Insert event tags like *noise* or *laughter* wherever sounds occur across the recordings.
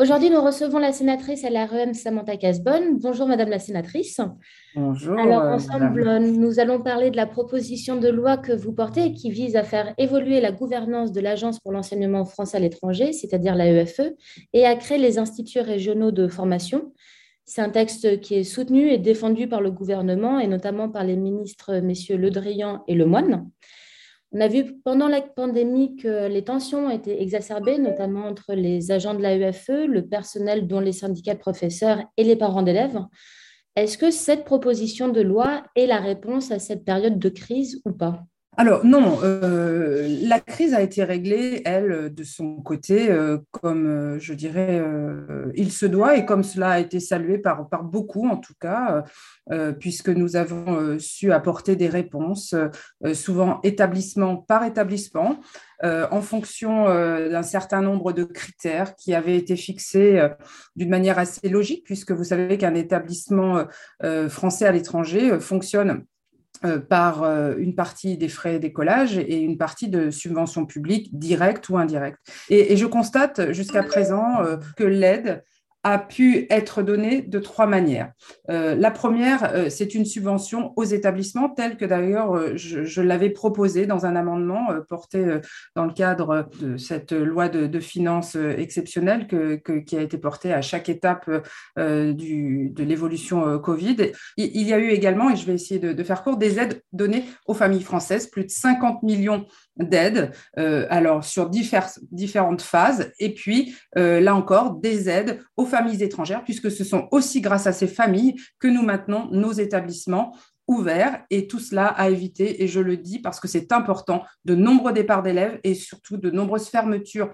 Aujourd'hui, nous recevons la sénatrice à l'AREM Samantha Casbonne. Bonjour, Madame la sénatrice. Bonjour. Alors, ensemble, nous allons parler de la proposition de loi que vous portez et qui vise à faire évoluer la gouvernance de l'Agence pour l'enseignement français à l'étranger, c'est-à-dire l'AEFE, et à créer les instituts régionaux de formation. C'est un texte qui est soutenu et défendu par le gouvernement et notamment par les ministres messieurs Le Drian et Lemoine. On a vu pendant la pandémie que les tensions étaient exacerbées, notamment entre les agents de l'AEFE, le personnel dont les syndicats de professeurs et les parents d'élèves. Est-ce que cette proposition de loi est la réponse à cette période de crise ou pas? Alors non, euh, la crise a été réglée, elle, de son côté, euh, comme euh, je dirais, il se doit, et comme cela a été salué par, beaucoup en tout cas, puisque nous avons su apporter des réponses, souvent établissement par établissement, en fonction d'un certain nombre de critères qui avaient été fixés d'une manière assez logique, puisque vous savez qu'un établissement français à l'étranger fonctionne par euh, une partie des frais d'écolage et une partie de subventions publiques directes ou indirectes. Et, je constate jusqu'à présent euh, que l'aide a pu être donnée de trois manières. Euh, la première, euh, c'est une subvention aux établissements, telle que d'ailleurs euh, je, l'avais proposée dans un amendement porté dans le cadre de cette loi de, finances exceptionnelle qui a été portée à chaque étape de l'évolution Covid. Il, y a eu également, et je vais essayer de faire court, des aides données aux familles françaises, plus de 50 millions d'aides, alors sur différentes phases, et puis là encore des aides aux familles étrangères, puisque ce sont aussi grâce à ces familles que nous maintenons nos établissements ouverts et tout cela à éviter, et je le dis parce que c'est important, de nombreux départs d'élèves et surtout de nombreuses fermetures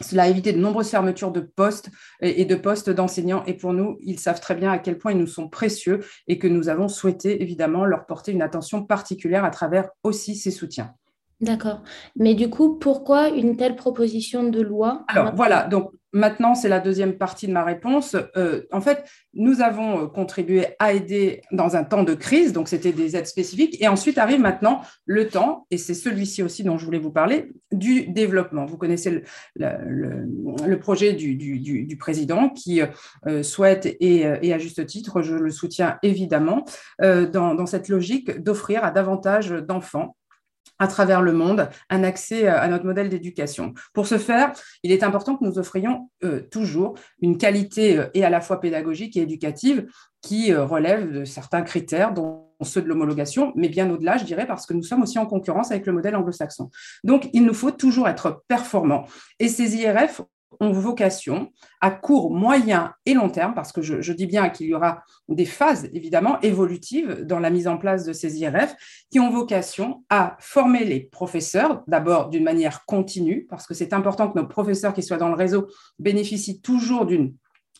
cela a évité de nombreuses fermetures de postes et de postes d'enseignants. Et pour nous, ils savent très bien à quel point ils nous sont précieux et que nous avons souhaité évidemment leur porter une attention particulière à travers aussi ces soutiens. D'accord. Mais du coup, pourquoi une telle proposition de loi? Alors voilà, donc maintenant c'est la deuxième partie de ma réponse. Euh, en fait, nous avons euh, contribué à aider dans un temps de crise, donc c'était des aides spécifiques, et ensuite arrive maintenant le temps, et c'est celui-ci aussi dont je voulais vous parler, du développement. Vous connaissez le, projet du, président qui euh, souhaite, et, à juste titre, je le soutiens évidemment, dans, dans cette logique d'offrir à davantage d'enfants à travers le monde un accès euh, à notre modèle d'éducation. Pour ce faire, il est important que nous offrions euh, toujours une qualité euh, et à la fois pédagogique et éducative qui relève de certains critères, dont ceux de l'homologation, mais bien au-delà, je dirais, parce que nous sommes aussi en concurrence avec le modèle anglo-saxon. Donc, il nous faut toujours être performants. Et ces IRF ont vocation à court, moyen et long terme, parce que je, dis bien qu'il y aura des phases évidemment évolutives dans la mise en place de ces IRF, qui ont vocation à former les professeurs, d'abord d'une manière continue, parce que c'est important que nos professeurs qui soient dans le réseau bénéficient toujours d'une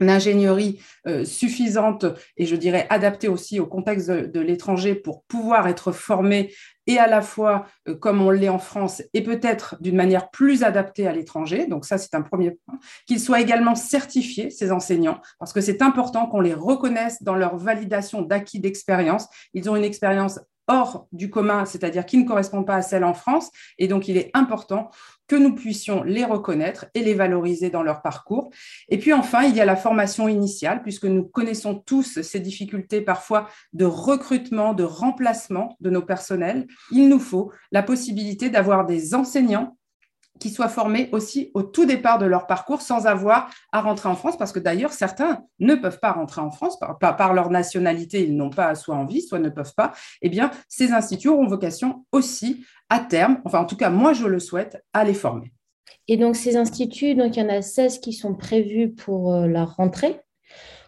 ingénierie euh, suffisante et je dirais adaptée aussi au contexte de, l'étranger pour pouvoir être formés et à la fois euh, comme on l'est en France et peut-être d'une manière plus adaptée à l'étranger. Donc ça, c'est un premier point. Qu'ils soient également certifiés, ces enseignants, parce que c'est important qu'on les reconnaisse dans leur validation d'acquis d'expérience. Ils ont une expérience hors du commun, c'est-à-dire qui ne correspond pas à celle en France. Et donc, il est important que nous puissions les reconnaître et les valoriser dans leur parcours. Et puis enfin, il y a la formation initiale, puisque nous connaissons tous ces difficultés parfois de recrutement, de remplacement de nos personnels. Il nous faut la possibilité d'avoir des enseignants qui soient formés aussi au tout départ de leur parcours sans avoir à rentrer en France, parce que d'ailleurs, certains ne peuvent pas rentrer en France par, par leur nationalité, ils n'ont pas soit envie, soit ne peuvent pas. Eh bien, ces instituts auront vocation aussi à terme, enfin en tout cas, moi je le souhaite, à les former. Et donc, ces instituts, donc il y en a 16 qui sont prévus pour euh, la rentrée.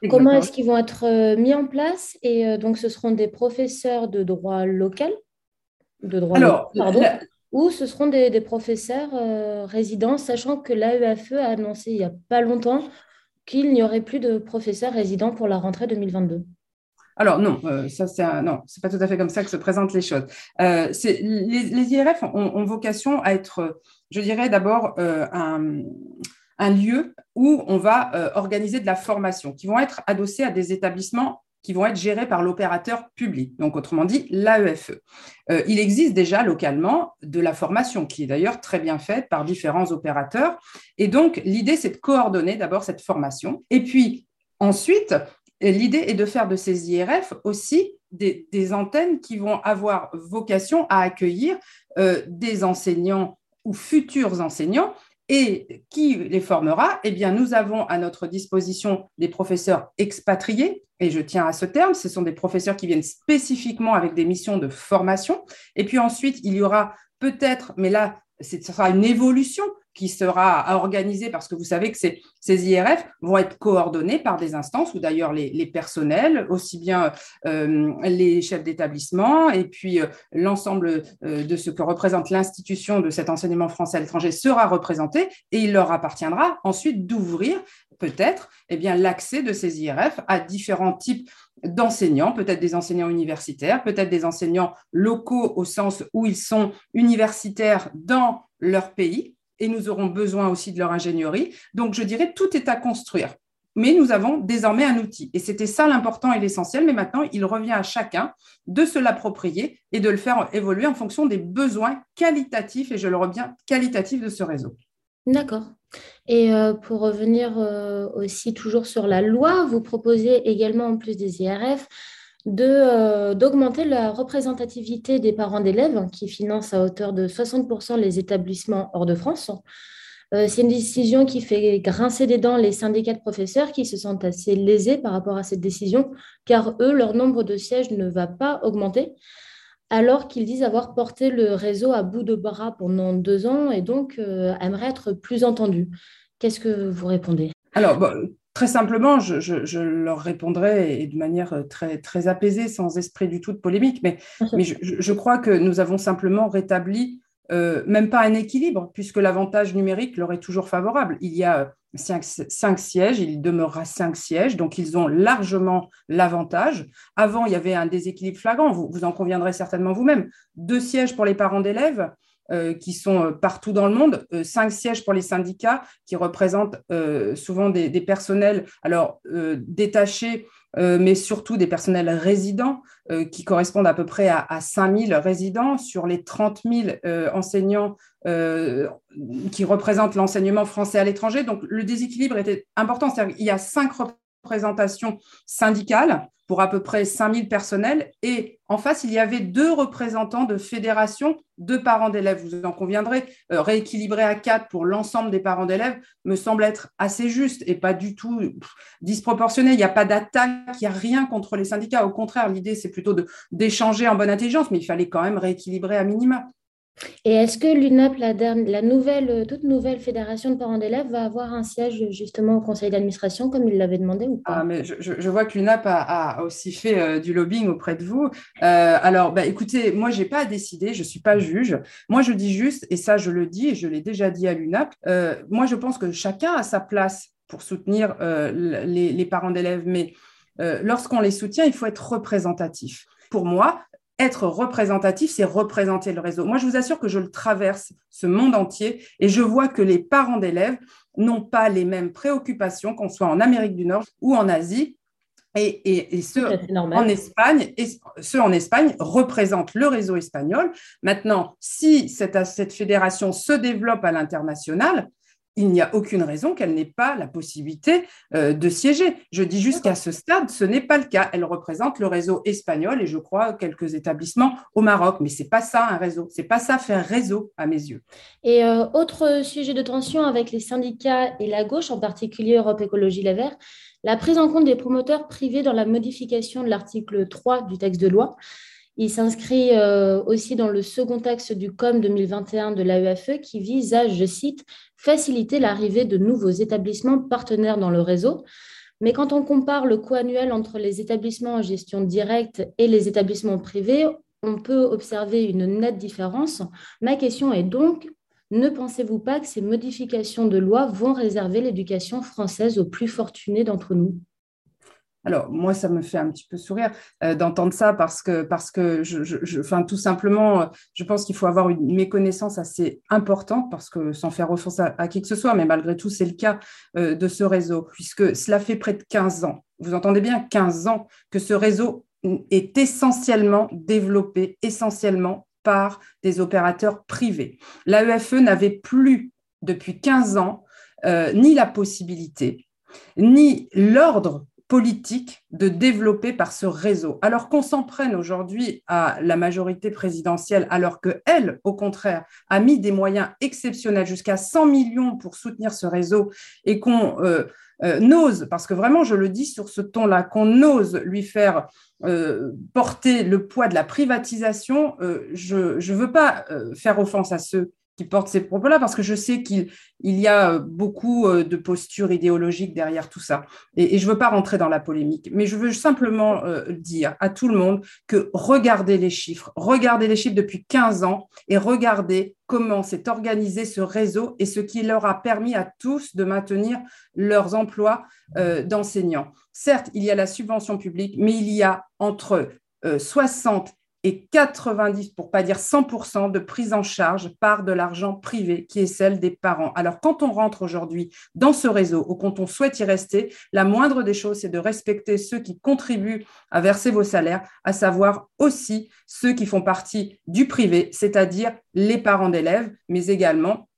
Comment est-ce qu'ils vont être euh, mis en place? Et euh, donc, ce seront des professeurs de droit local? De droit Alors, pardon ou ce seront des, professeurs euh, résidents, sachant que l'AEFE a annoncé il n'y a pas longtemps qu'il n'y aurait plus de professeurs résidents pour la rentrée 2022. Alors non, euh, ça c'est pas tout à fait comme ça que se présentent les choses. Euh, les, IRF ont, vocation à être, je dirais d'abord un, un, lieu où on va organiser de la formation, qui vont être adossés à des établissements qui vont être gérés par l'opérateur public, donc autrement dit l'AEFE. Euh, il existe déjà localement de la formation qui est d'ailleurs très bien faite par différents opérateurs. Et donc l'idée, c'est de coordonner d'abord cette formation. Et puis ensuite, l'idée est de faire de ces IRF aussi des, antennes qui vont avoir vocation à accueillir euh, des enseignants ou futurs enseignants et qui les formera? Eh bien, nous avons à notre disposition des professeurs expatriés, et je tiens à ce terme, ce sont des professeurs qui viennent spécifiquement avec des missions de formation. Et puis ensuite, il y aura peut-être, mais là, ce sera une évolution qui sera organisée parce que vous savez que ces, IRF vont être coordonnés par des instances ou d'ailleurs les, personnels, aussi bien euh, les chefs d'établissement et puis euh, l'ensemble euh, de ce que représente l'institution de cet enseignement français à l'étranger sera représenté et il leur appartiendra ensuite d'ouvrir peut-être eh l'accès de ces IRF à différents types d'enseignants, peut-être des enseignants universitaires, peut-être des enseignants locaux au sens où ils sont universitaires dans leur pays, et nous aurons besoin aussi de leur ingénierie. Donc, je dirais, tout est à construire. Mais nous avons désormais un outil. Et c'était ça l'important et l'essentiel. Mais maintenant, il revient à chacun de se l'approprier et de le faire évoluer en fonction des besoins qualitatifs, et je le reviens, qualitatifs de ce réseau. D'accord. Et euh, pour revenir euh, aussi toujours sur la loi, vous proposez également, en plus des IRF, d'augmenter la représentativité des parents d'élèves qui financent à hauteur de 60% les établissements hors de France. C'est une décision qui fait grincer des dents les syndicats de professeurs qui se sentent assez lésés par rapport à cette décision, car eux, leur nombre de sièges ne va pas augmenter alors qu'ils disent avoir porté le réseau à bout de bras pendant deux ans et donc euh, aimeraient être plus entendus. Qu'est-ce que vous répondez? Alors, très simplement, je, leur répondrai et de manière très, très apaisée, sans esprit du tout de polémique, mais, mais je, crois que nous avons simplement rétabli euh, même pas un équilibre, puisque l'avantage numérique leur est toujours favorable. Il y a cinq, sièges, il demeurera cinq sièges, donc ils ont largement l'avantage. Avant, il y avait un déséquilibre flagrant, vous, vous en conviendrez certainement vous-même. Deux sièges pour les parents d'élèves, euh, qui sont euh, partout dans le monde, cinq sièges pour les syndicats qui représentent souvent des, personnels alors détachés euh, mais surtout des personnels résidents euh, qui correspondent à peu près à, à 5 000 résidents sur les 30 000 euh, enseignants qui représentent l'enseignement français à l'étranger. Donc le déséquilibre était important, c'est-à-dire qu'il y a cinq représentations syndicales pour à peu près 5000 personnels. Et en face, il y avait deux représentants de fédérations de parents d'élèves. Vous en conviendrez, euh, rééquilibrer à quatre pour l'ensemble des parents d'élèves me semble être assez juste et pas du tout disproportionné. Il n'y a pas d'attaque, il n'y a rien contre les syndicats. Au contraire, l'idée, c'est plutôt d'échanger en bonne intelligence, mais il fallait quand même rééquilibrer à minima. Et est-ce que l'UNAP, la, nouvelle, toute nouvelle fédération de parents d'élèves, va avoir un siège justement au conseil d'administration comme il l'avait demandé ou pas? Ah, mais je, vois que l'UNAP a, aussi fait euh, du lobbying auprès de vous. Euh, alors, bah, écoutez, moi, je n'ai pas à décider, je ne suis pas juge. Moi, je dis juste, et ça, je le dis, et je l'ai déjà dit à l'UNAP, euh, moi, je pense que chacun a sa place pour soutenir les, parents d'élèves, mais lorsqu'on les soutient, il faut être représentatif. Pour moi, être représentatif, c'est représenter le réseau. Moi, je vous assure que je le traverse, ce monde entier, et je vois que les parents d'élèves n'ont pas les mêmes préoccupations, qu'on soit en Amérique du Nord ou en Asie. Et, ceux, en Espagne, et ceux en Espagne représentent le réseau espagnol. Maintenant, si cette, cette fédération se développe à l'international, il n'y a aucune raison qu'elle n'ait pas la possibilité euh, de siéger. Je dis juste qu'à ce stade, ce n'est pas le cas. Elle représente le réseau espagnol et je crois quelques établissements au Maroc. Mais c'est pas ça un réseau. C'est pas ça faire réseau à mes yeux. Et euh, autre sujet de tension avec les syndicats et la gauche, en particulier Europe Écologie Les Verts, la prise en compte des promoteurs privés dans la modification de l'article 3 du texte de loi. Il s'inscrit euh, aussi dans le second axe du COM 2021 de l'AEFE qui vise à, je cite, faciliter l'arrivée de nouveaux établissements partenaires dans le réseau. Mais quand on compare le coût annuel entre les établissements en gestion directe et les établissements privés, on peut observer une nette différence. Ma question est donc, ne pensez-vous pas que ces modifications de loi vont réserver l'éducation française aux plus fortunés d'entre nous? Alors, moi, ça me fait un petit peu sourire euh, d'entendre ça parce que, je, tout simplement, je pense qu'il faut avoir une méconnaissance assez importante parce que, sans faire offense à, qui que ce soit, mais malgré tout, c'est le cas euh, de ce réseau, puisque cela fait près de 15 ans, vous entendez bien, 15 ans, que ce réseau est essentiellement développé, essentiellement par des opérateurs privés. L'AEFE n'avait plus, depuis 15 ans, euh, ni la possibilité, ni l'ordre politique de développer par ce réseau. Alors qu'on s'en prenne aujourd'hui à la majorité présidentielle, alors qu'elle, au contraire, a mis des moyens exceptionnels, jusqu'à 100 millions pour soutenir ce réseau, et qu'on euh, euh, n'ose, parce que vraiment, je le dis sur ce ton-là, qu'on ose lui faire euh, porter le poids de la privatisation, je ne veux pas faire offense à ceux qui porte ces propos-là, parce que je sais qu'il il y a beaucoup euh, de postures idéologiques derrière tout ça. Et, je ne veux pas rentrer dans la polémique, mais je veux simplement euh, dire à tout le monde que regardez les chiffres, regardez les chiffres depuis 15 ans et regardez comment s'est organisé ce réseau et ce qui leur a permis à tous de maintenir leurs emplois euh, d'enseignants. Certes, il y a la subvention publique, mais il y a entre 60 et 90, pour pas dire 100% de prise en charge par de l'argent privé qui est celle des parents. Alors quand on rentre aujourd'hui dans ce réseau ou quand on souhaite y rester, la moindre des choses, c'est de respecter ceux qui contribuent à verser vos salaires, à savoir aussi ceux qui font partie du privé, c'est-à-dire les parents d'élèves, mais également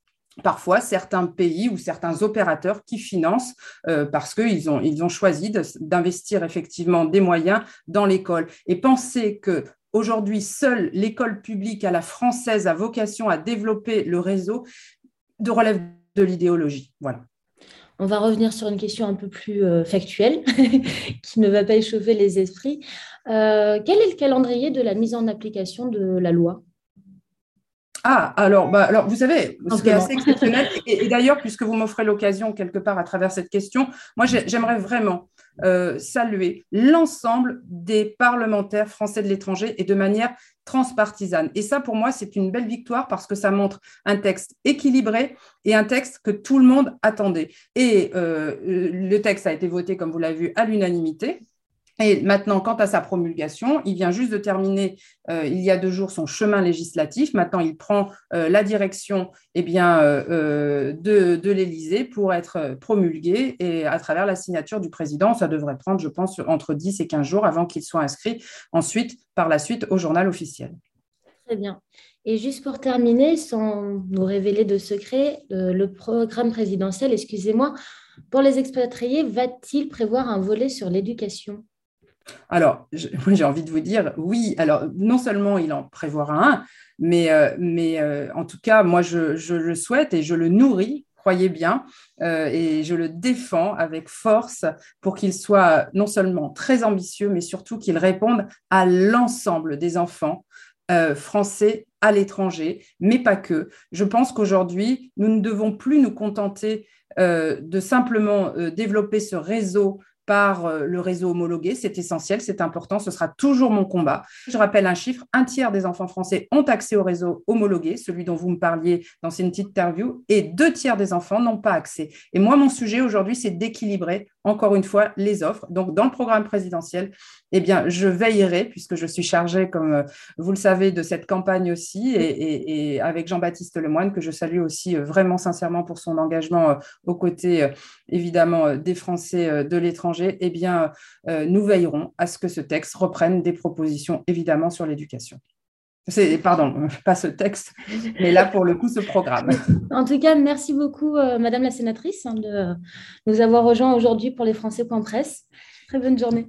parfois certains pays ou certains opérateurs qui financent euh, parce qu'ils ont, ils ont choisi d'investir effectivement des moyens dans l'école. Et penser que Aujourd'hui, seule l'école publique à la française a vocation à développer le réseau de relève de l'idéologie. Voilà. On va revenir sur une question un peu plus euh, factuelle *laughs* qui ne va pas échauffer les esprits. Euh, quel est le calendrier de la mise en application de la loi? Ah, alors, bah, alors, vous savez, ce qui est assez exceptionnel, et, d'ailleurs, puisque vous m'offrez l'occasion quelque part à travers cette question, moi, j'aimerais vraiment euh, saluer l'ensemble des parlementaires français de l'étranger et de manière transpartisane. Et ça, pour moi, c'est une belle victoire parce que ça montre un texte équilibré et un texte que tout le monde attendait. Et euh, le texte a été voté, comme vous l'avez vu, à l'unanimité. Et maintenant, quant à sa promulgation, il vient juste de terminer, euh, il y a deux jours, son chemin législatif. Maintenant, il prend euh, la direction eh bien, euh, de, de l'Élysée pour être promulgué. Et à travers la signature du président, ça devrait prendre, je pense, entre 10 et 15 jours avant qu'il soit inscrit ensuite, par la suite, au journal officiel. Très bien. Et juste pour terminer, sans nous révéler de secret, le programme présidentiel, excusez-moi, pour les expatriés, va-t-il prévoir un volet sur l'éducation? Alors, *laughs* j'ai envie de vous dire, oui, alors non seulement il en prévoira un, mais, euh, euh, en tout cas, moi, je, le souhaite et je le nourris, croyez bien, euh, et je le défends avec force pour qu'il soit non seulement très ambitieux, mais surtout qu'il réponde à l'ensemble des enfants français à l'étranger, mais pas que. Je pense qu'aujourd'hui, nous ne devons plus nous contenter de simplement développer ce réseau par euh, le réseau homologué. C'est essentiel, c'est important, ce sera toujours mon combat. Je rappelle un chiffre, un tiers des enfants français ont accès au réseau homologué, celui dont vous me parliez dans cette petite interview, et deux tiers des enfants n'ont pas accès. Et moi, mon sujet aujourd'hui, c'est d'équilibrer encore une fois, les offres. Donc, dans le programme présidentiel, eh bien, je veillerai, puisque je suis chargée, comme euh, vous le savez, de cette campagne aussi, et, avec Jean-Baptiste Lemoine, que je salue aussi euh, vraiment sincèrement pour son engagement euh, aux côtés, évidemment, des Français de l'étranger, eh nous veillerons à ce que ce texte reprenne des propositions, évidemment, sur l'éducation. C'est, pardon, pas ce texte, mais là, pour le coup, ce programme. *laughs* En tout cas, merci beaucoup, euh, Madame la sénatrice, hein, de nous avoir rejoints aujourd'hui pour les Français.presse. Très bonne journée.